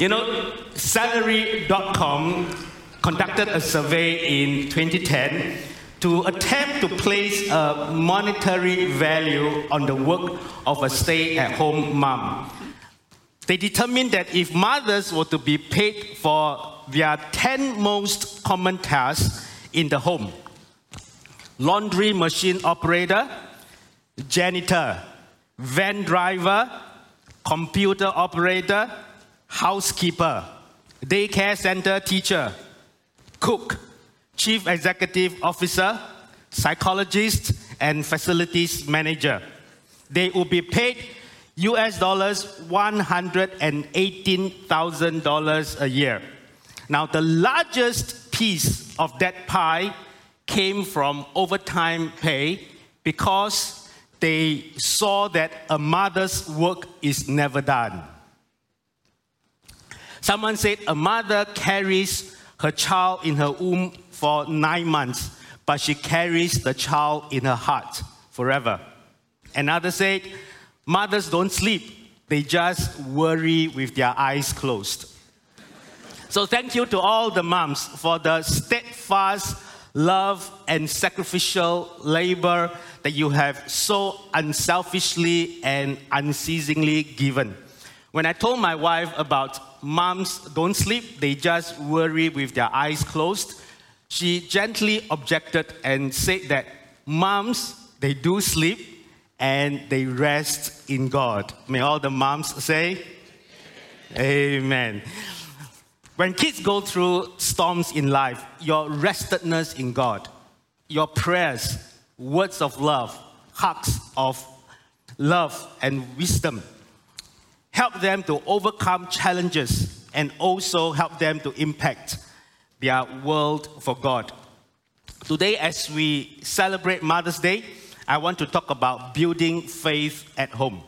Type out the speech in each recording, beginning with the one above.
You know, salary.com conducted a survey in 2010 to attempt to place a monetary value on the work of a stay at home mom. They determined that if mothers were to be paid for their 10 most common tasks in the home laundry machine operator, janitor, van driver, computer operator, housekeeper, daycare center teacher, cook, chief executive officer, psychologist, and facilities manager. They will be paid US dollars $118,000 a year. Now, the largest piece of that pie came from overtime pay because they saw that a mother's work is never done. Someone said a mother carries her child in her womb for nine months, but she carries the child in her heart forever. Another said, mothers don't sleep, they just worry with their eyes closed. So, thank you to all the moms for the steadfast love and sacrificial labor that you have so unselfishly and unceasingly given. When I told my wife about moms don't sleep, they just worry with their eyes closed, she gently objected and said that moms, they do sleep and they rest in God. May all the moms say, Amen. When kids go through storms in life, your restedness in God, your prayers, words of love, hugs of love and wisdom help them to overcome challenges and also help them to impact their world for God. Today, as we celebrate Mother's Day, I want to talk about building faith at home.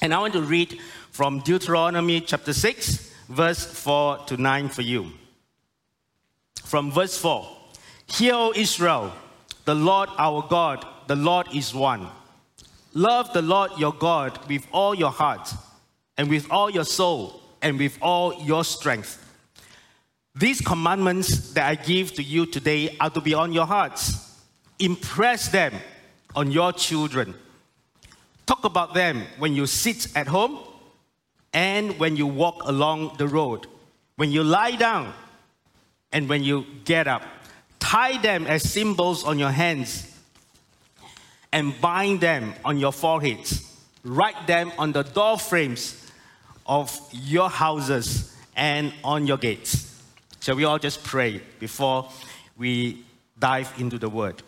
And I want to read from Deuteronomy chapter 6, verse 4 to 9 for you. From verse 4 Hear, O Israel, the Lord our God, the Lord is one. Love the Lord your God with all your heart, and with all your soul, and with all your strength. These commandments that I give to you today are to be on your hearts. Impress them on your children. Talk about them when you sit at home and when you walk along the road, when you lie down, and when you get up. Tie them as symbols on your hands and bind them on your foreheads. Write them on the door frames of your houses and on your gates. Shall we all just pray before we dive into the word?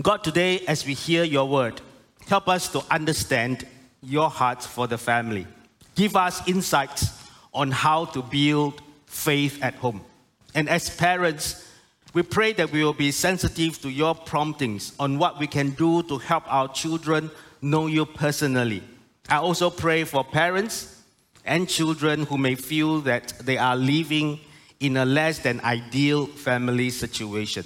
God, today, as we hear your word, help us to understand your heart for the family. Give us insights on how to build faith at home. And as parents, we pray that we will be sensitive to your promptings on what we can do to help our children know you personally. I also pray for parents and children who may feel that they are living in a less than ideal family situation.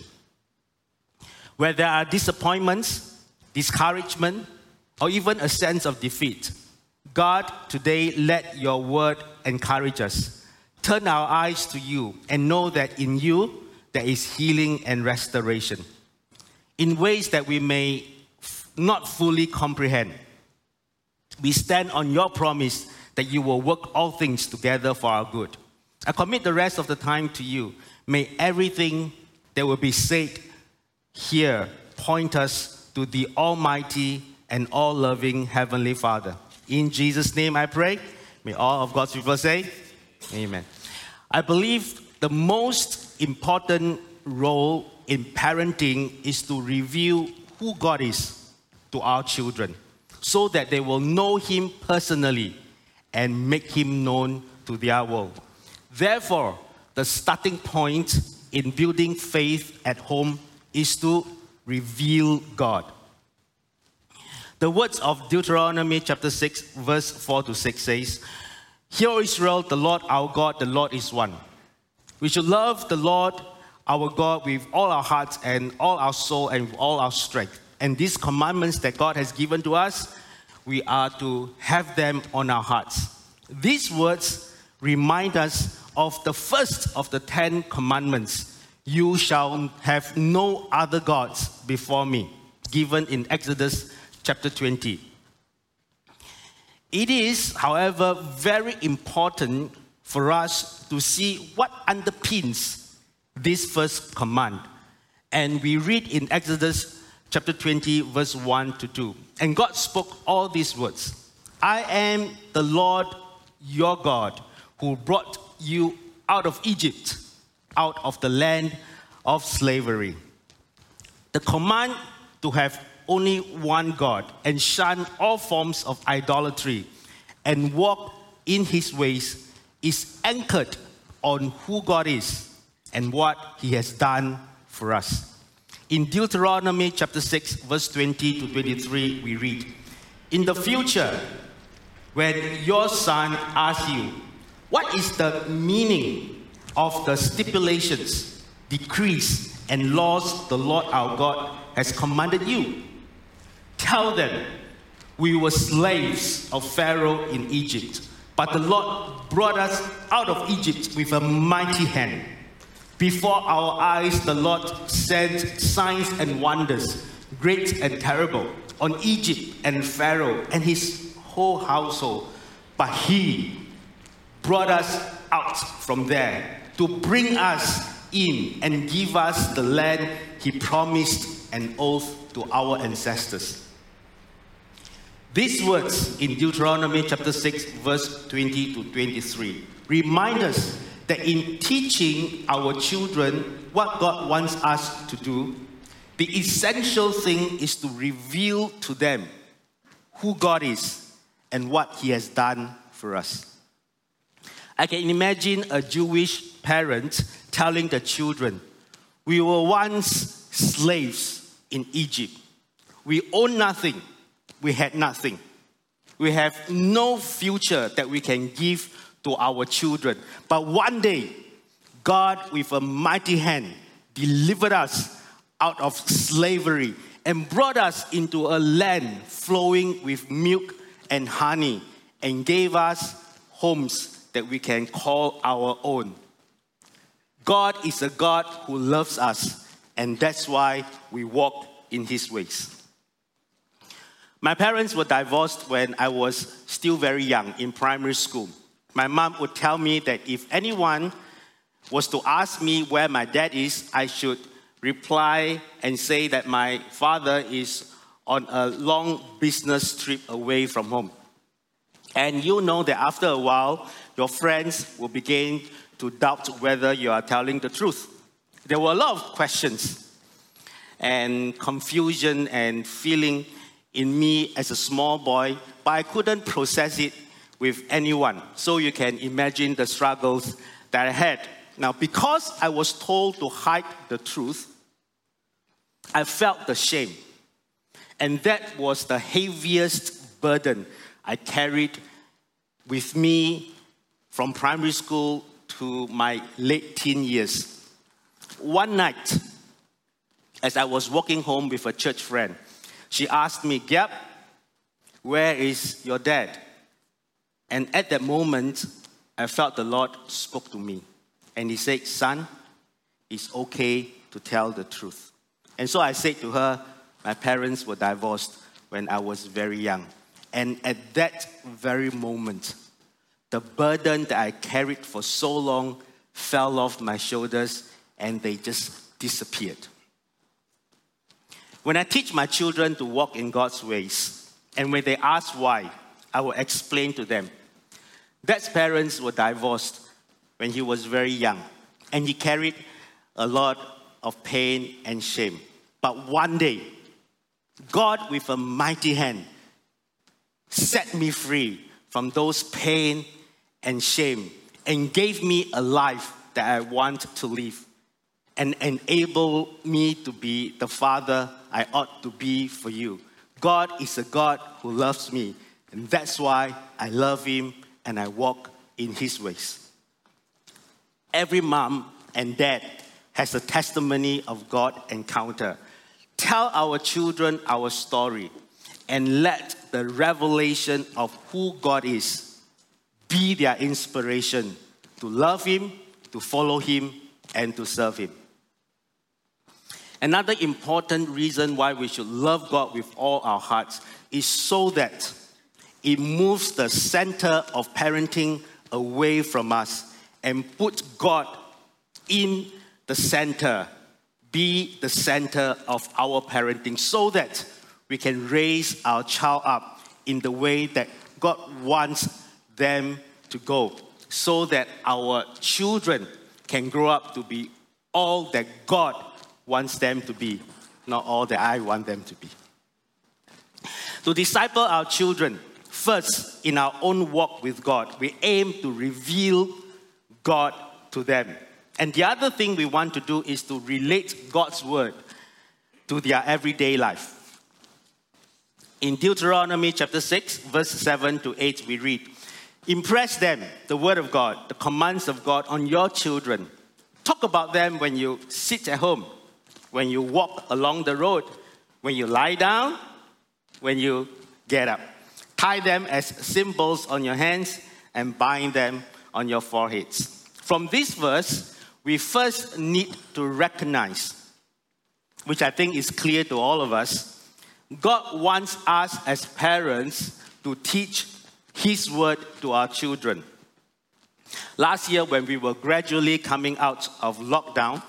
Where there are disappointments, discouragement, or even a sense of defeat, God, today let your word encourage us. Turn our eyes to you and know that in you there is healing and restoration in ways that we may not fully comprehend. We stand on your promise that you will work all things together for our good. I commit the rest of the time to you. May everything that will be said here point us to the Almighty and all loving Heavenly Father. In Jesus' name I pray. May all of God's people say, Amen. I believe the most important role in parenting is to reveal who God is to our children so that they will know Him personally and make Him known to their world. Therefore, the starting point in building faith at home is to reveal God. The words of Deuteronomy chapter 6, verse 4 to 6 says, Hear, Israel, the Lord our God, the Lord is one. We should love the Lord our God with all our hearts and all our soul and all our strength. And these commandments that God has given to us, we are to have them on our hearts. These words remind us of the first of the Ten Commandments You shall have no other gods before me, given in Exodus chapter 20. It is, however, very important for us to see what underpins this first command. And we read in Exodus chapter 20, verse 1 to 2. And God spoke all these words I am the Lord your God who brought you out of Egypt, out of the land of slavery. The command to have only one God and shun all forms of idolatry and walk in his ways is anchored on who God is and what he has done for us. In Deuteronomy chapter 6, verse 20 to 23, we read In the future, when your son asks you, What is the meaning of the stipulations, decrees, and laws the Lord our God has commanded you? Tell them, We were slaves of Pharaoh in Egypt, but the Lord brought us out of Egypt with a mighty hand. Before our eyes, the Lord sent signs and wonders, great and terrible, on Egypt and Pharaoh and his whole household. But he brought us out from there to bring us in and give us the land he promised an oath to our ancestors. These words in Deuteronomy chapter 6, verse 20 to 23 remind us that in teaching our children what God wants us to do, the essential thing is to reveal to them who God is and what he has done for us. I can imagine a Jewish parent telling the children, We were once slaves in Egypt. We own nothing, we had nothing. We have no future that we can give to our children. But one day, God, with a mighty hand, delivered us out of slavery and brought us into a land flowing with milk and honey and gave us homes that we can call our own. God is a God who loves us, and that's why we walk in His ways. My parents were divorced when I was still very young in primary school. My mom would tell me that if anyone was to ask me where my dad is, I should reply and say that my father is on a long business trip away from home. And you know that after a while, your friends will begin to doubt whether you are telling the truth. There were a lot of questions and confusion and feeling in me as a small boy, but I couldn't process it with anyone. So you can imagine the struggles that I had. Now, because I was told to hide the truth, I felt the shame. And that was the heaviest burden I carried with me from primary school to my late teen years. One night, as I was walking home with a church friend, she asked me, Gap, where is your dad? And at that moment, I felt the Lord spoke to me. And He said, Son, it's okay to tell the truth. And so I said to her, my parents were divorced when I was very young. And at that very moment, the burden that I carried for so long fell off my shoulders and they just disappeared. When I teach my children to walk in God's ways, and when they ask why, I will explain to them. Dad's parents were divorced when he was very young, and he carried a lot of pain and shame. But one day, God, with a mighty hand, set me free from those pain and shame and gave me a life that I want to live and enable me to be the father I ought to be for you. God is a God who loves me, and that's why I love him and I walk in his ways. Every mom and dad has a testimony of God encounter Tell our children our story and let the revelation of who God is be their inspiration to love Him, to follow Him, and to serve Him. Another important reason why we should love God with all our hearts is so that it moves the center of parenting away from us and puts God in the center, be the center of our parenting so that we can raise our child up in the way that God wants them to go, so that our children can grow up to be all that God wants them to be, not all that I want them to be. To disciple our children, first in our own walk with God, we aim to reveal God to them. And the other thing we want to do is to relate God's word to their everyday life. In Deuteronomy chapter 6, verse 7 to 8, we read, Impress them, the word of God, the commands of God on your children. Talk about them when you sit at home, when you walk along the road, when you lie down, when you get up. Tie them as symbols on your hands and bind them on your foreheads. From this verse, we first need to recognize, which I think is clear to all of us, God wants us as parents to teach His word to our children. Last year, when we were gradually coming out of lockdown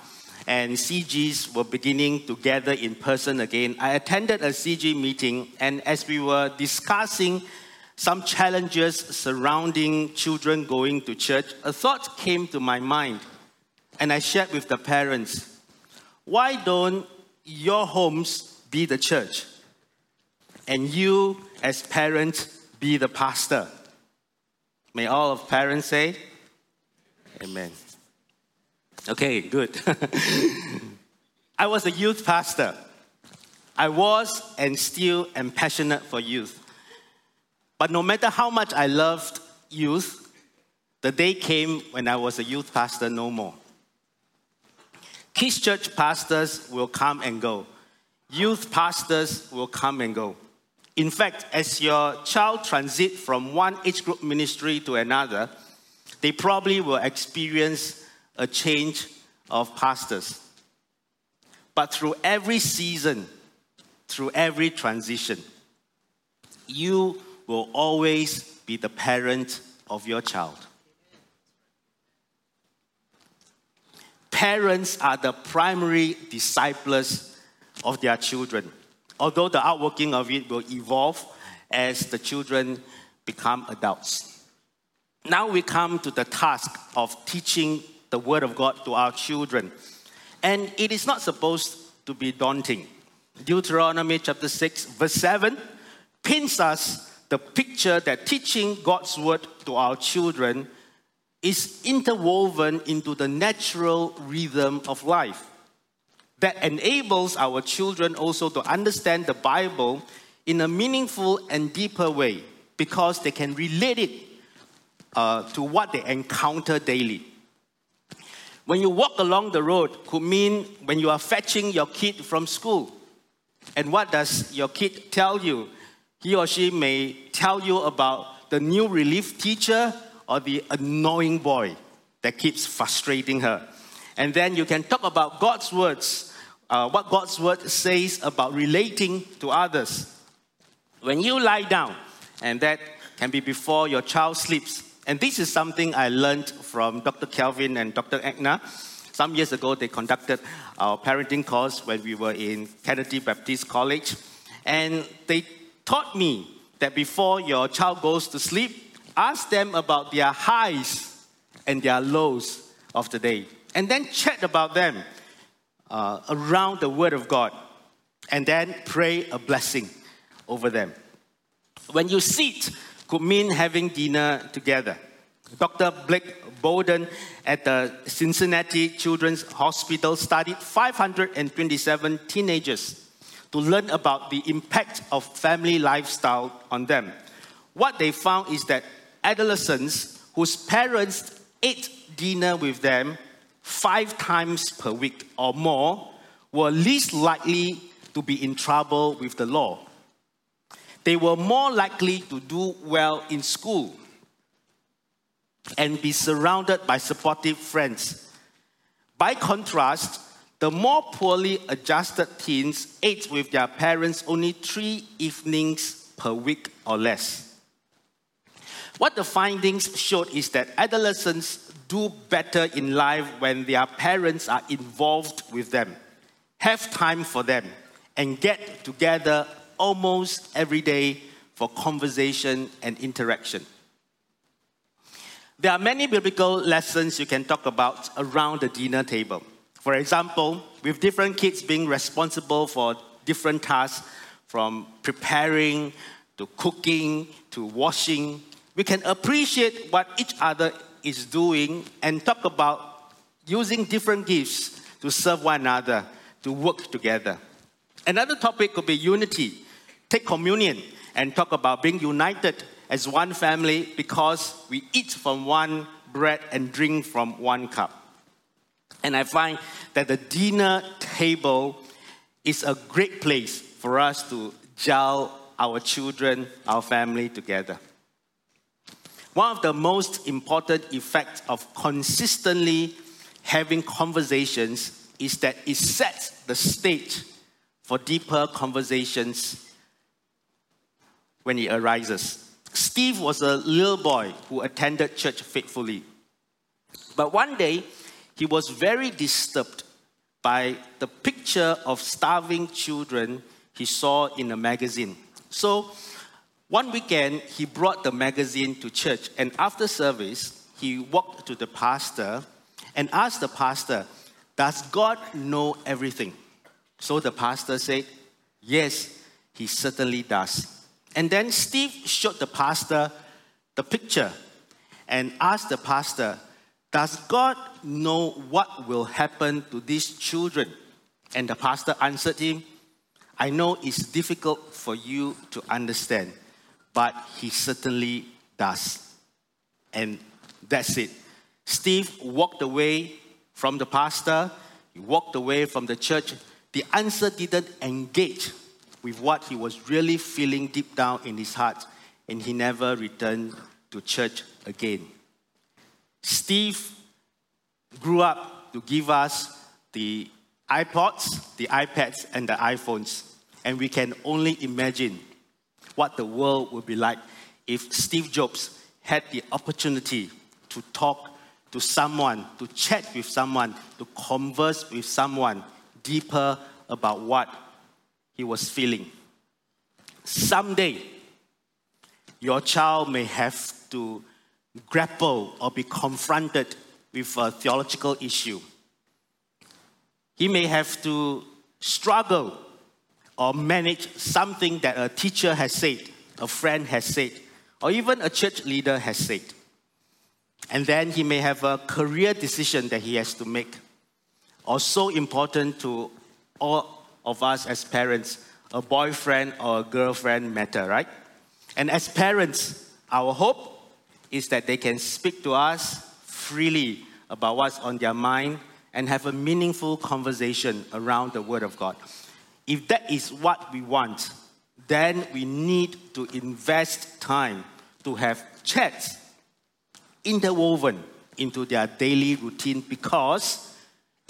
and CGs were beginning to gather in person again, I attended a CG meeting, and as we were discussing some challenges surrounding children going to church, a thought came to my mind, and I shared with the parents why don't your homes be the church? and you, as parents, be the pastor. May all of parents say, Amen. Okay, good. I was a youth pastor. I was and still am passionate for youth. But no matter how much I loved youth, the day came when I was a youth pastor no more. Kids church pastors will come and go. Youth pastors will come and go. In fact, as your child transit from one age group ministry to another, they probably will experience a change of pastors. But through every season, through every transition, you will always be the parent of your child. Parents are the primary disciples of their children although the outworking of it will evolve as the children become adults. Now we come to the task of teaching the Word of God to our children. And it is not supposed to be daunting. Deuteronomy chapter 6, verse 7 paints us the picture that teaching God's Word to our children is interwoven into the natural rhythm of life that enables our children also to understand the Bible in a meaningful and deeper way because they can relate it uh, to what they encounter daily. When you walk along the road, could mean when you are fetching your kid from school. And what does your kid tell you? He or she may tell you about the new relief teacher or the annoying boy that keeps frustrating her. And then you can talk about God's words uh, what God's word says about relating to others. When you lie down, and that can be before your child sleeps, and this is something I learned from Dr. Kelvin and Dr. Agna. Some years ago, they conducted our parenting course when we were in Kennedy Baptist College. And they taught me that before your child goes to sleep, ask them about their highs and their lows of the day. And then chat about them uh, around the Word of God and then pray a blessing over them. When you sit, could mean having dinner together. Dr. Blake Bowden at the Cincinnati Children's Hospital studied 527 teenagers to learn about the impact of family lifestyle on them. What they found is that adolescents whose parents ate dinner with them five times per week or more were least likely to be in trouble with the law. They were more likely to do well in school. and be surrounded by supportive friends. By contrast, the more poorly adjusted teens ate with their parents only three evenings per week or less. What the findings showed is that adolescents do better in life when their parents are involved with them, have time for them, and get together almost every day for conversation and interaction. There are many biblical lessons you can talk about around the dinner table. For example, with different kids being responsible for different tasks, from preparing to cooking to washing, we can appreciate what each other is doing and talk about using different gifts to serve one another, to work together. Another topic could be unity. Take communion and talk about being united as one family because we eat from one bread and drink from one cup. And I find that the dinner table is a great place for us to gel our children, our family together. One of the most important effects of consistently having conversations is that it sets the stage for deeper conversations when it arises. Steve was a little boy who attended church faithfully. But one day, he was very disturbed by the picture of starving children he saw in a magazine. So, one weekend, he brought the magazine to church, and after service, he walked to the pastor and asked the pastor, Does God know everything? So the pastor said, Yes, he certainly does. And then Steve showed the pastor the picture and asked the pastor, Does God know what will happen to these children? And the pastor answered him, I know it's difficult for you to understand, but he certainly does. And that's it. Steve walked away from the pastor, he walked away from the church. The answer didn't engage with what he was really feeling deep down in his heart, and he never returned to church again. Steve grew up to give us the iPods, the iPads, and the iPhones, and we can only imagine what the world would be like if Steve Jobs had the opportunity to talk to someone, to chat with someone, to converse with someone deeper about what he was feeling. Someday, your child may have to grapple or be confronted with a theological issue. He may have to struggle or manage something that a teacher has said, a friend has said, or even a church leader has said. And then he may have a career decision that he has to make. Or so important to all of us as parents, a boyfriend or a girlfriend matter, right? And as parents, our hope is that they can speak to us freely about what's on their mind and have a meaningful conversation around the Word of God. If that is what we want, then we need to invest time to have chats interwoven into their daily routine because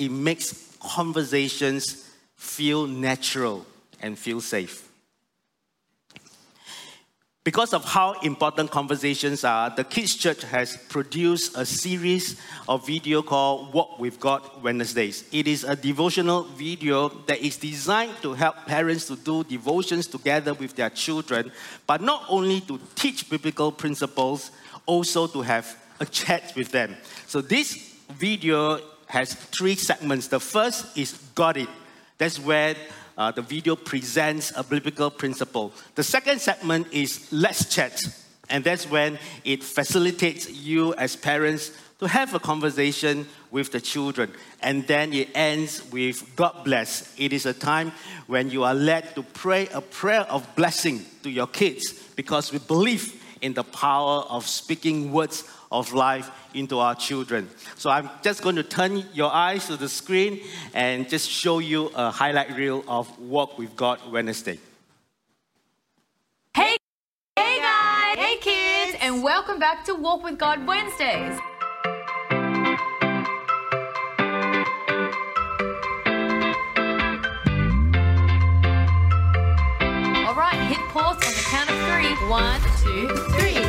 it makes conversations feel natural and feel safe. Because of how important conversations are, the Kids Church has produced a series of video called Walk with God Wednesdays. It is a devotional video that is designed to help parents to do devotions together with their children, but not only to teach biblical principles, also to have a chat with them. So this video has three segments. The first is Got It. That's where uh, the video presents a biblical principle. The second segment is Let's Chat, and that's when it facilitates you as parents to have a conversation with the children. And then it ends with God bless. It is a time when you are led to pray a prayer of blessing to your kids because we believe in the power of speaking words of life into our children. So I'm just going to turn your eyes to the screen and just show you a highlight reel of Walk with God Wednesday. Hey, hey guys, hey kids, and welcome back to Walk with God Wednesdays. All right, hit pause on the count of three. One, two, three.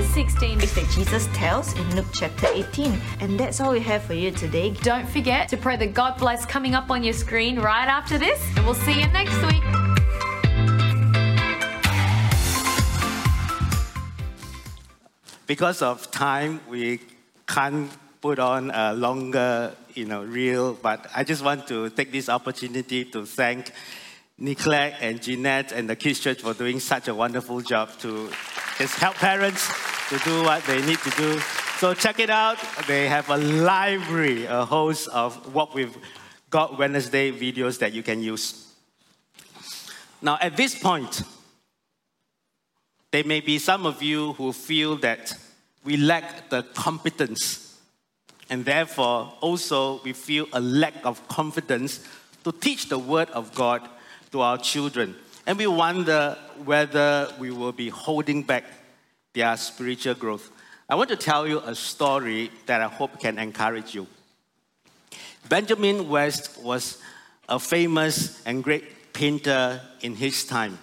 Chapter 16. that Jesus tells in Luke chapter 18. And that's all we have for you today. Don't forget to pray the God bless coming up on your screen right after this, and we'll see you next week. Because of time, we can't put on a longer, you know, reel. But I just want to take this opportunity to thank Nicolette and Jeanette and the Kids Church for doing such a wonderful job to just help parents to do what they need to do. So check it out. They have a library, a host of Walk with God Wednesday videos that you can use. Now, at this point, there may be some of you who feel that we lack the competence, and therefore also we feel a lack of confidence to teach the Word of God to our children. And we wonder whether we will be holding back their spiritual growth. I want to tell you a story that I hope can encourage you. Benjamin West was a famous and great painter in his time.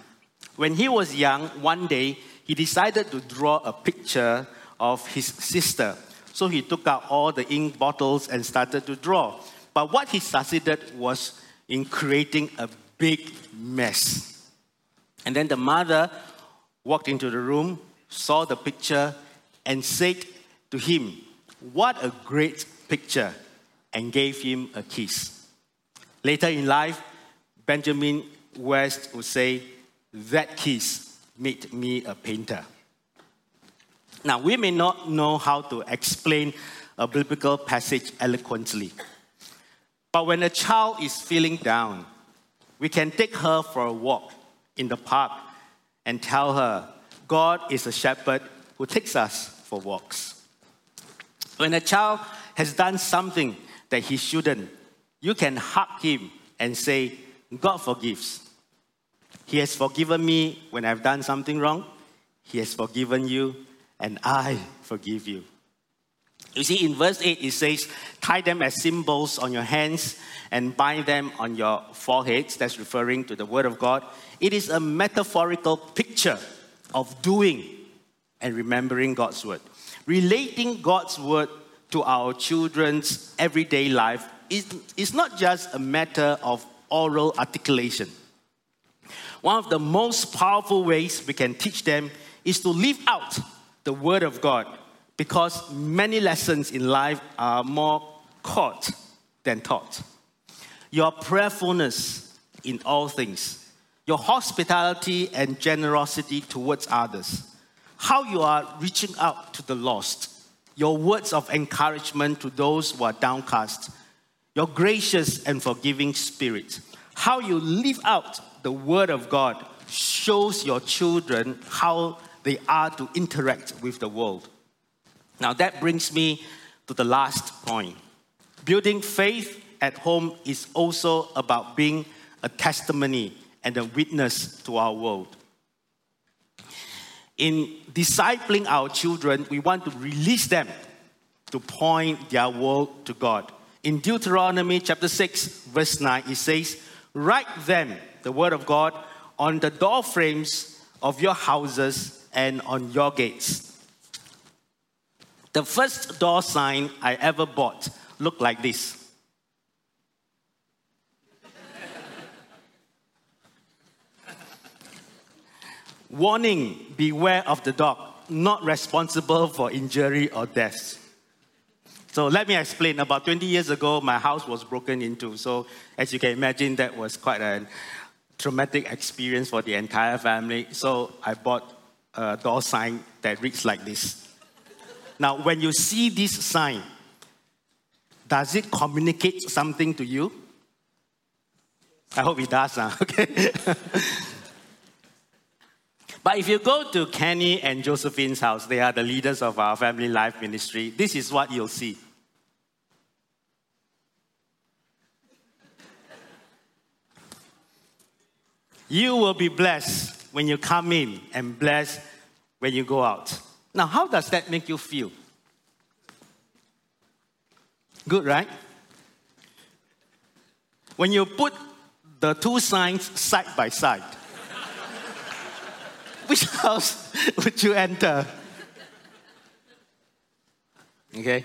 When he was young, one day he decided to draw a picture of his sister. So he took out all the ink bottles and started to draw. But what he succeeded was in creating a big mess. And then the mother walked into the room, saw the picture, and said to him, What a great picture! and gave him a kiss. Later in life, Benjamin West would say, That kiss made me a painter. Now, we may not know how to explain a biblical passage eloquently, but when a child is feeling down, we can take her for a walk in the park and tell her, God is a shepherd who takes us for walks. When a child has done something that he shouldn't, you can hug him and say, God forgives. He has forgiven me when I've done something wrong. He has forgiven you, and I forgive you. You see, in verse 8, it says, Tie them as symbols on your hands and bind them on your foreheads. That's referring to the Word of God. It is a metaphorical picture of doing and remembering God's Word. Relating God's Word to our children's everyday life is, is not just a matter of oral articulation. One of the most powerful ways we can teach them is to live out the Word of God because many lessons in life are more caught than taught. Your prayerfulness in all things, your hospitality and generosity towards others, how you are reaching out to the lost, your words of encouragement to those who are downcast, your gracious and forgiving spirit, how you live out the Word of God shows your children how they are to interact with the world. Now, that brings me to the last point. Building faith at home is also about being a testimony and a witness to our world. In discipling our children, we want to release them to point their world to God. In Deuteronomy chapter 6, verse 9, it says, Write them, the word of God, on the door frames of your houses and on your gates. The first door sign I ever bought looked like this. Warning beware of the dog, not responsible for injury or death. So let me explain. About 20 years ago, my house was broken into. So, as you can imagine, that was quite a traumatic experience for the entire family. So, I bought a door sign that reads like this. Now, when you see this sign, does it communicate something to you? I hope it does. Huh? Okay. but if you go to Kenny and Josephine's house, they are the leaders of our family life ministry. This is what you'll see. You will be blessed when you come in and blessed when you go out. Now, how does that make you feel? Good, right? When you put the two signs side by side, which house would you enter? Okay?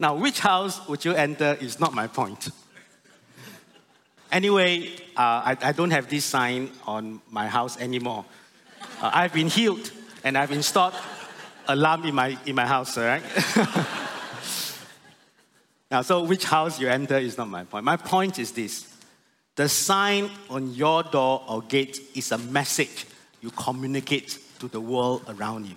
Now, which house would you enter is not my point. Anyway, uh, I, I, don't have this sign on my house anymore. Uh, I've been healed and I've installed alarm in my, in my house, right? now, so which house you enter is not my point. My point is this the sign on your door or gate is a message you communicate to the world around you.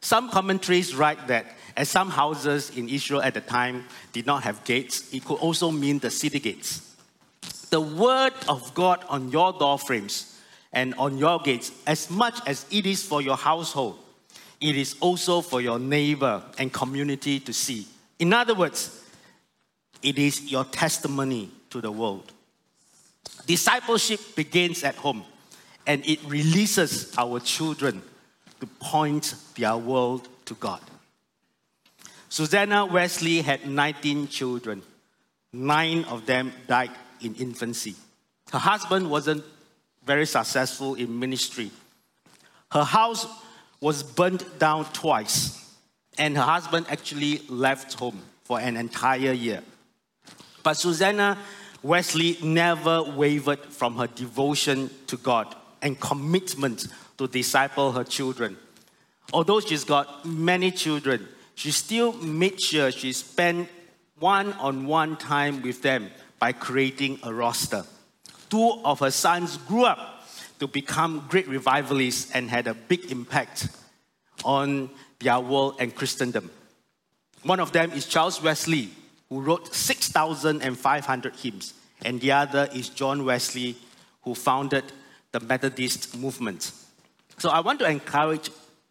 Some commentaries write that as some houses in Israel at the time did not have gates, it could also mean the city gates. The word of God on your door frames and on your gates, as much as it is for your household, it is also for your neighbor and community to see. In other words, it is your testimony to the world. Discipleship begins at home and it releases our children to point their world to God. Susanna Wesley had 19 children. Nine of them died in infancy. Her husband wasn't very successful in ministry. Her house was burnt down twice, and her husband actually left home for an entire year. But Susanna Wesley never wavered from her devotion to God and commitment to disciple her children. Although she's got many children, she still made sure she spent one on one time with them by creating a roster. Two of her sons grew up to become great revivalists and had a big impact on their world and Christendom. One of them is Charles Wesley, who wrote 6,500 hymns, and the other is John Wesley, who founded the Methodist movement. So I want to encourage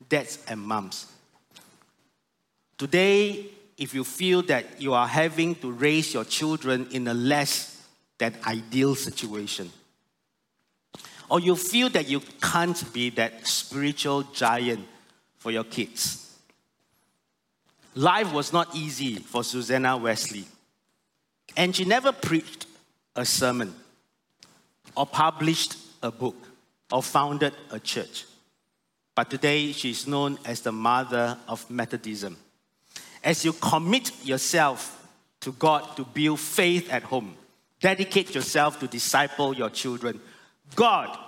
dads and moms. Today, if you feel that you are having to raise your children in a less than ideal situation, or you feel that you can't be that spiritual giant for your kids, Life was not easy for Susanna Wesley. And she never preached a sermon, or published a book, or founded a church. But today she's known as the mother of Methodism. As you commit yourself to God to build faith at home, dedicate yourself to disciple your children, God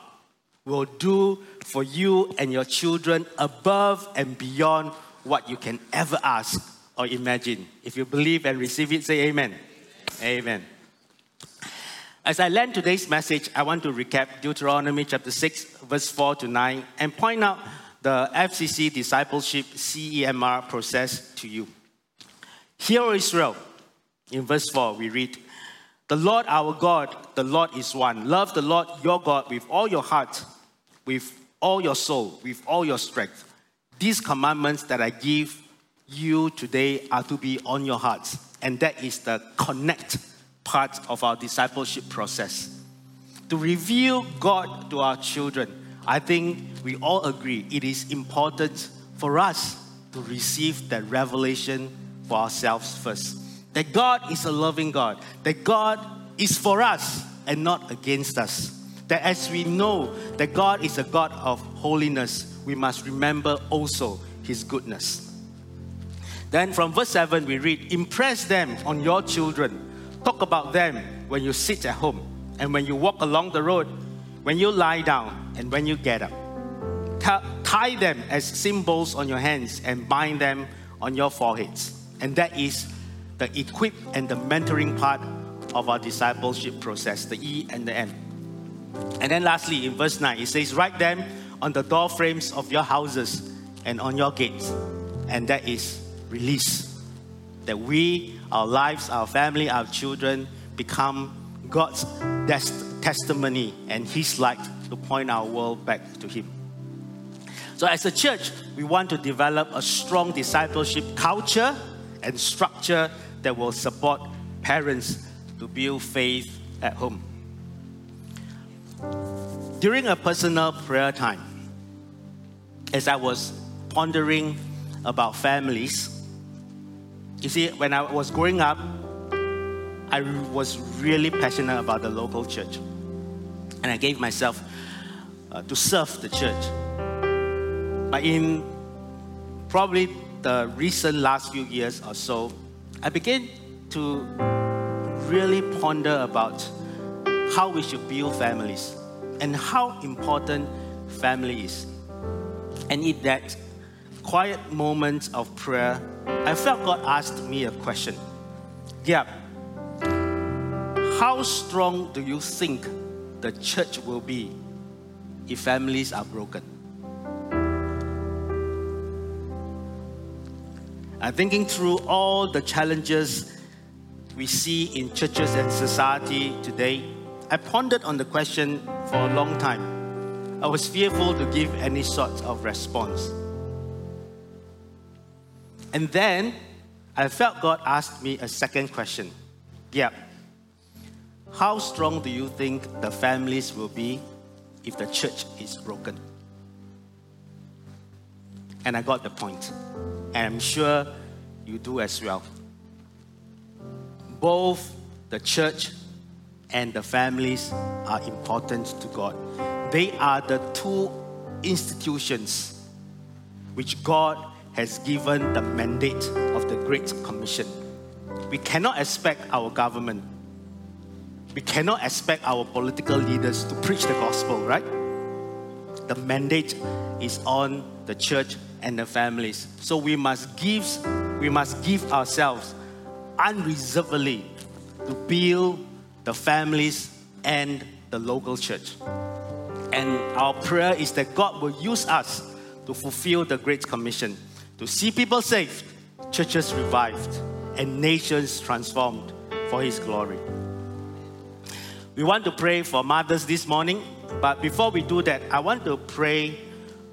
will do for you and your children above and beyond what you can ever ask or imagine. If you believe and receive it, say amen. Amen. amen. As I land today's message, I want to recap Deuteronomy chapter 6, verse 4 to 9, and point out the FCC discipleship CEMR process to you. Hear, Israel, in verse 4, we read, The Lord our God, the Lord is one. Love the Lord your God with all your heart, with all your soul, with all your strength. These commandments that I give you today are to be on your hearts. And that is the connect part of our discipleship process. To reveal God to our children, I think we all agree it is important for us to receive that revelation for ourselves first. That God is a loving God, that God is for us and not against us. That as we know that God is a God of holiness, we must remember also his goodness. Then from verse 7, we read, Impress them on your children. Talk about them when you sit at home and when you walk along the road, when you lie down and when you get up. Tie them as symbols on your hands and bind them on your foreheads. And that is the equip and the mentoring part of our discipleship process, the E and the M. And then lastly, in verse 9, it says, Write them on the door frames of your houses and on your gates. And that is release. That we, our lives, our family, our children become God's testimony and His light to point our world back to Him. So, as a church, we want to develop a strong discipleship culture and structure that will support parents to build faith at home. during a personal prayer time, as I was pondering about families, you see, when I was growing up, I was really passionate about the local church. And I gave myself uh, to serve the church. But in probably the recent last few years or so, I began to really ponder about how we should build families and how important family is. And in that quiet moment of prayer, I felt God asked me a question. Yeah, how strong do you think the church will be if families are broken? I'm thinking through all the challenges we see in churches and society today. I pondered on the question for a long time. I was fearful to give any sort of response. And then I felt God asked me a second question. Yeah. How strong do you think the families will be if the church is broken? And I got the point. And I'm sure you do as well. Both the church and the families are important to God. They are the two institutions which God has given the mandate of the Great Commission. We cannot expect our government, we cannot expect our political leaders to preach the gospel, right? The mandate is on the church and the families. So we must give, we must give ourselves unreservedly to build the families and the local church. And our prayer is that God will use us to fulfill the Great Commission, to see people saved, churches revived, and nations transformed for His glory. We want to pray for mothers this morning, but before we do that, I want to pray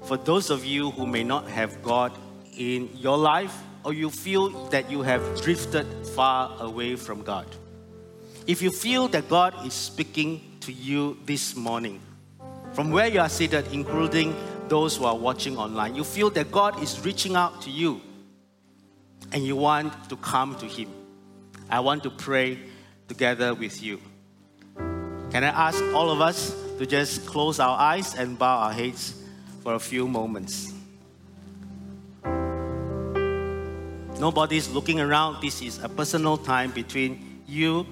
for those of you who may not have God in your life or you feel that you have drifted far away from God. If you feel that God is speaking to you this morning, from where you are seated, including those who are watching online, you feel that God is reaching out to you and you want to come to Him. I want to pray together with you. Can I ask all of us to just close our eyes and bow our heads for a few moments? Nobody's looking around. This is a personal time between you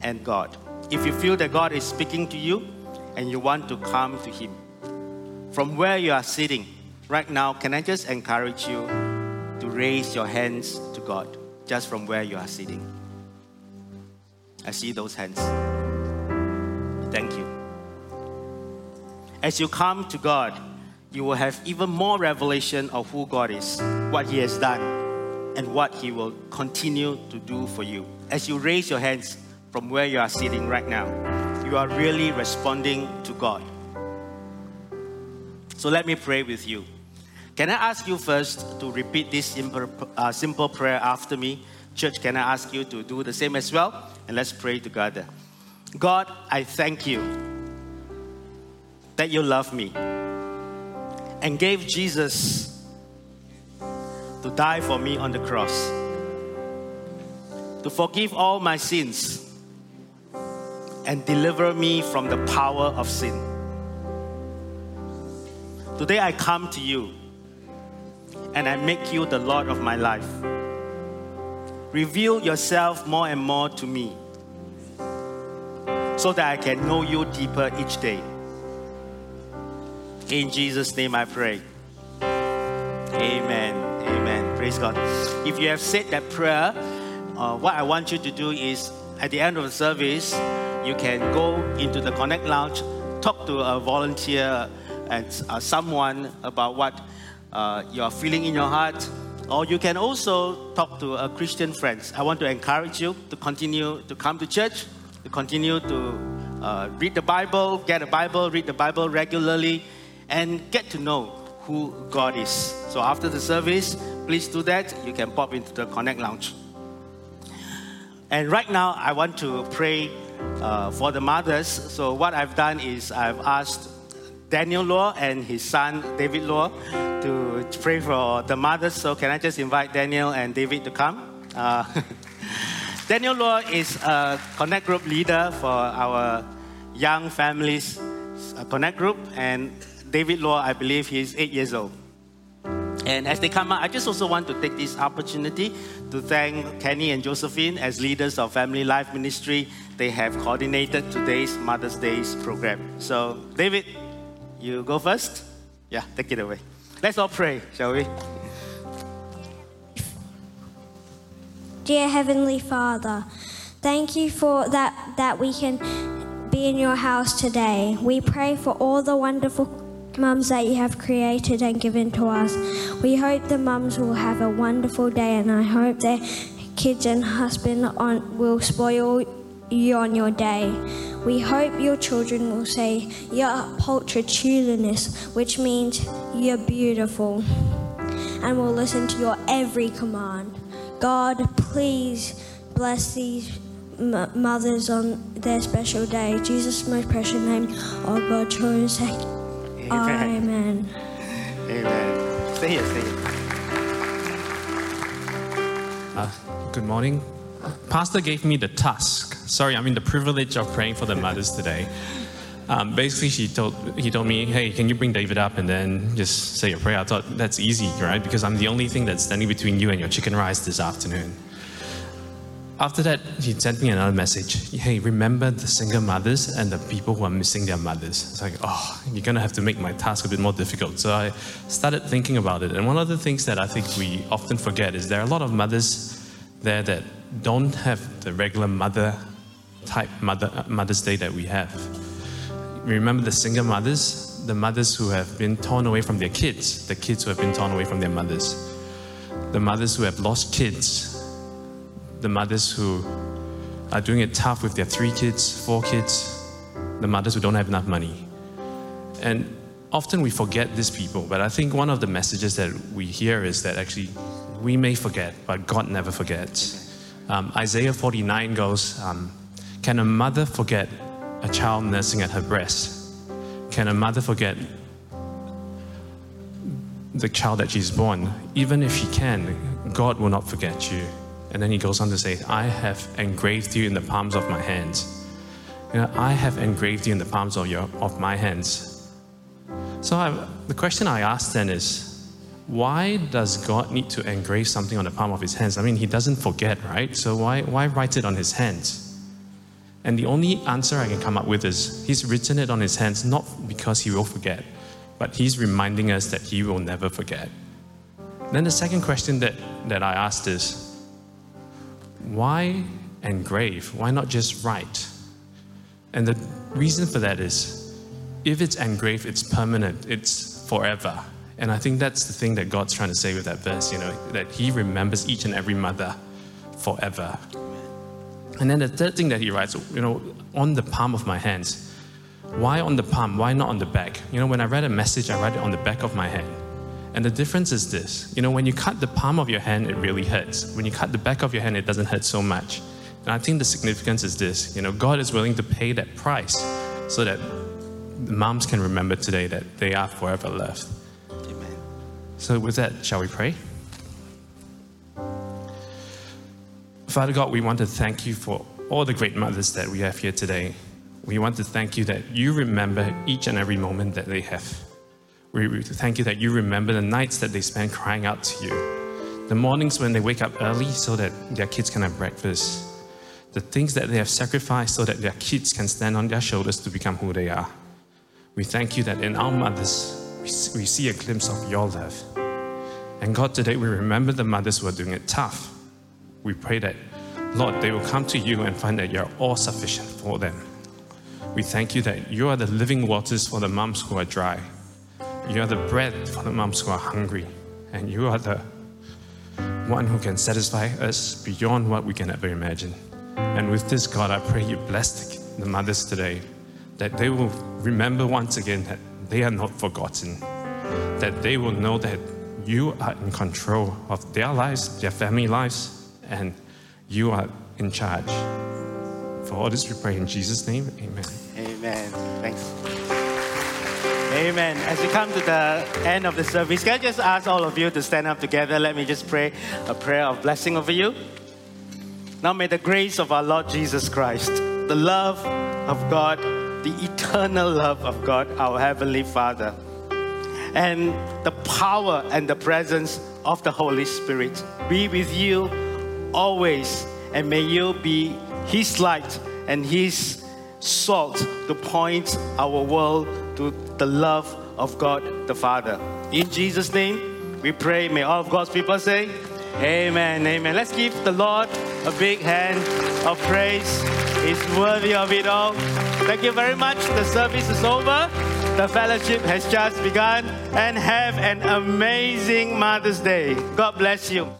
and God. If you feel that God is speaking to you and you want to come to Him, from where you are sitting right now, can I just encourage you to raise your hands to God just from where you are sitting? I see those hands. Thank you. As you come to God, you will have even more revelation of who God is, what He has done, and what He will continue to do for you. As you raise your hands from where you are sitting right now, you are really responding to God. So let me pray with you. Can I ask you first to repeat this simple, uh, simple prayer after me? Church, can I ask you to do the same as well? And let's pray together. God, I thank you that you love me and gave Jesus to die for me on the cross, to forgive all my sins and deliver me from the power of sin. Today I come to you and I make you the Lord of my life. Reveal yourself more and more to me so that I can know you deeper each day. In Jesus' name I pray. Amen. Amen. Praise God. If you have said that prayer, uh, what I want you to do is at the end of the service, you can go into the Connect Lounge, talk to a volunteer and uh, someone about what uh, you are feeling in your heart, or you can also talk to a Christian friends. I want to encourage you to continue to come to church, to continue to uh, read the Bible, get a Bible, read the Bible regularly, and get to know who God is. So after the service, please do that. You can pop into the Connect Lounge. And right now, I want to pray uh, for the mothers. So what I've done is I've asked Daniel Law and his son David Law to pray for the mothers. So can I just invite Daniel and David to come? Uh, Daniel Law is a connect group leader for our young families connect group, and David Law, I believe he's eight years old. And as they come out, I just also want to take this opportunity to thank Kenny and Josephine as leaders of Family Life Ministry. They have coordinated today's Mother's Day's program. So, David, you go first. Yeah, take it away. Let's all pray, shall we? Dear Heavenly Father, thank you for that that we can be in your house today. We pray for all the wonderful mums that you have created and given to us. We hope the mums will have a wonderful day and I hope their kids and husband on, will spoil you on your day. We hope your children will say, You're pulchritudinous, which means you're beautiful, and will listen to your every command. God, please bless these mothers on their special day. Jesus' most precious name, oh God, children say, Amen. Amen. Stay here, stay here. Uh, good morning. Pastor gave me the task. Sorry, I mean the privilege of praying for the mothers today. Um, basically, she told he told me, "Hey, can you bring David up and then just say a prayer?" I thought that's easy, right? Because I'm the only thing that's standing between you and your chicken rice this afternoon. After that, he sent me another message. Hey, remember the single mothers and the people who are missing their mothers. It's like, oh, you're gonna have to make my task a bit more difficult. So I started thinking about it. And one of the things that I think we often forget is there are a lot of mothers there that don't have the regular mother type mother, Mother's Day that we have. Remember the single mothers, the mothers who have been torn away from their kids, the kids who have been torn away from their mothers, the mothers who have lost kids, the mothers who are doing it tough with their three kids, four kids, the mothers who don't have enough money. And often we forget these people, but I think one of the messages that we hear is that actually we may forget, but God never forgets. Um, Isaiah 49 goes, um, Can a mother forget a child nursing at her breast? Can a mother forget the child that she's born? Even if she can, God will not forget you. And then he goes on to say, I have engraved you in the palms of my hands. You know, I have engraved you in the palms of, your, of my hands. So I, the question I ask then is, why does God need to engrave something on the palm of his hands? I mean, he doesn't forget, right? So why, why write it on his hands? And the only answer I can come up with is he's written it on his hands not because he will forget, but he's reminding us that he will never forget. Then the second question that, that I asked is why engrave? Why not just write? And the reason for that is if it's engraved, it's permanent, it's forever. And I think that's the thing that God's trying to say with that verse, you know, that He remembers each and every mother forever. And then the third thing that He writes, you know, on the palm of my hands. Why on the palm? Why not on the back? You know, when I write a message, I write it on the back of my hand. And the difference is this you know, when you cut the palm of your hand, it really hurts. When you cut the back of your hand, it doesn't hurt so much. And I think the significance is this you know, God is willing to pay that price so that the moms can remember today that they are forever loved. Amen. So, with that, shall we pray? Father God, we want to thank you for all the great mothers that we have here today. We want to thank you that you remember each and every moment that they have. We thank you that you remember the nights that they spend crying out to you, the mornings when they wake up early so that their kids can have breakfast, the things that they have sacrificed so that their kids can stand on their shoulders to become who they are. We thank you that in our mothers, we we see a glimpse of your love. And God, today we remember the mothers who are doing it tough. We pray that, Lord, they will come to you and find that you're all sufficient for them. We thank you that you are the living waters for the moms who are dry. You are the bread for the moms who are hungry. And you are the one who can satisfy us beyond what we can ever imagine. And with this, God, I pray you bless the mothers today, that they will remember once again that they are not forgotten, that they will know that you are in control of their lives, their family lives, and you are in charge. For all this we pray in Jesus' name, amen. Amen. Amen. As we come to the end of the service, can I just ask all of you to stand up together? Let me just pray a prayer of blessing over you. Now may the grace of our Lord Jesus Christ, the love of God, the eternal love of God, our Heavenly Father, and the power and the presence of the Holy Spirit be with you always, and may you be His light and His salt to point our world to the love of God the Father. In Jesus' name, we pray. May all of God's people say, Amen. Amen. Let's give the Lord a big hand of praise. He's worthy of it all. Thank you very much. The service is over. The fellowship has just begun. And have an amazing Mother's Day. God bless you.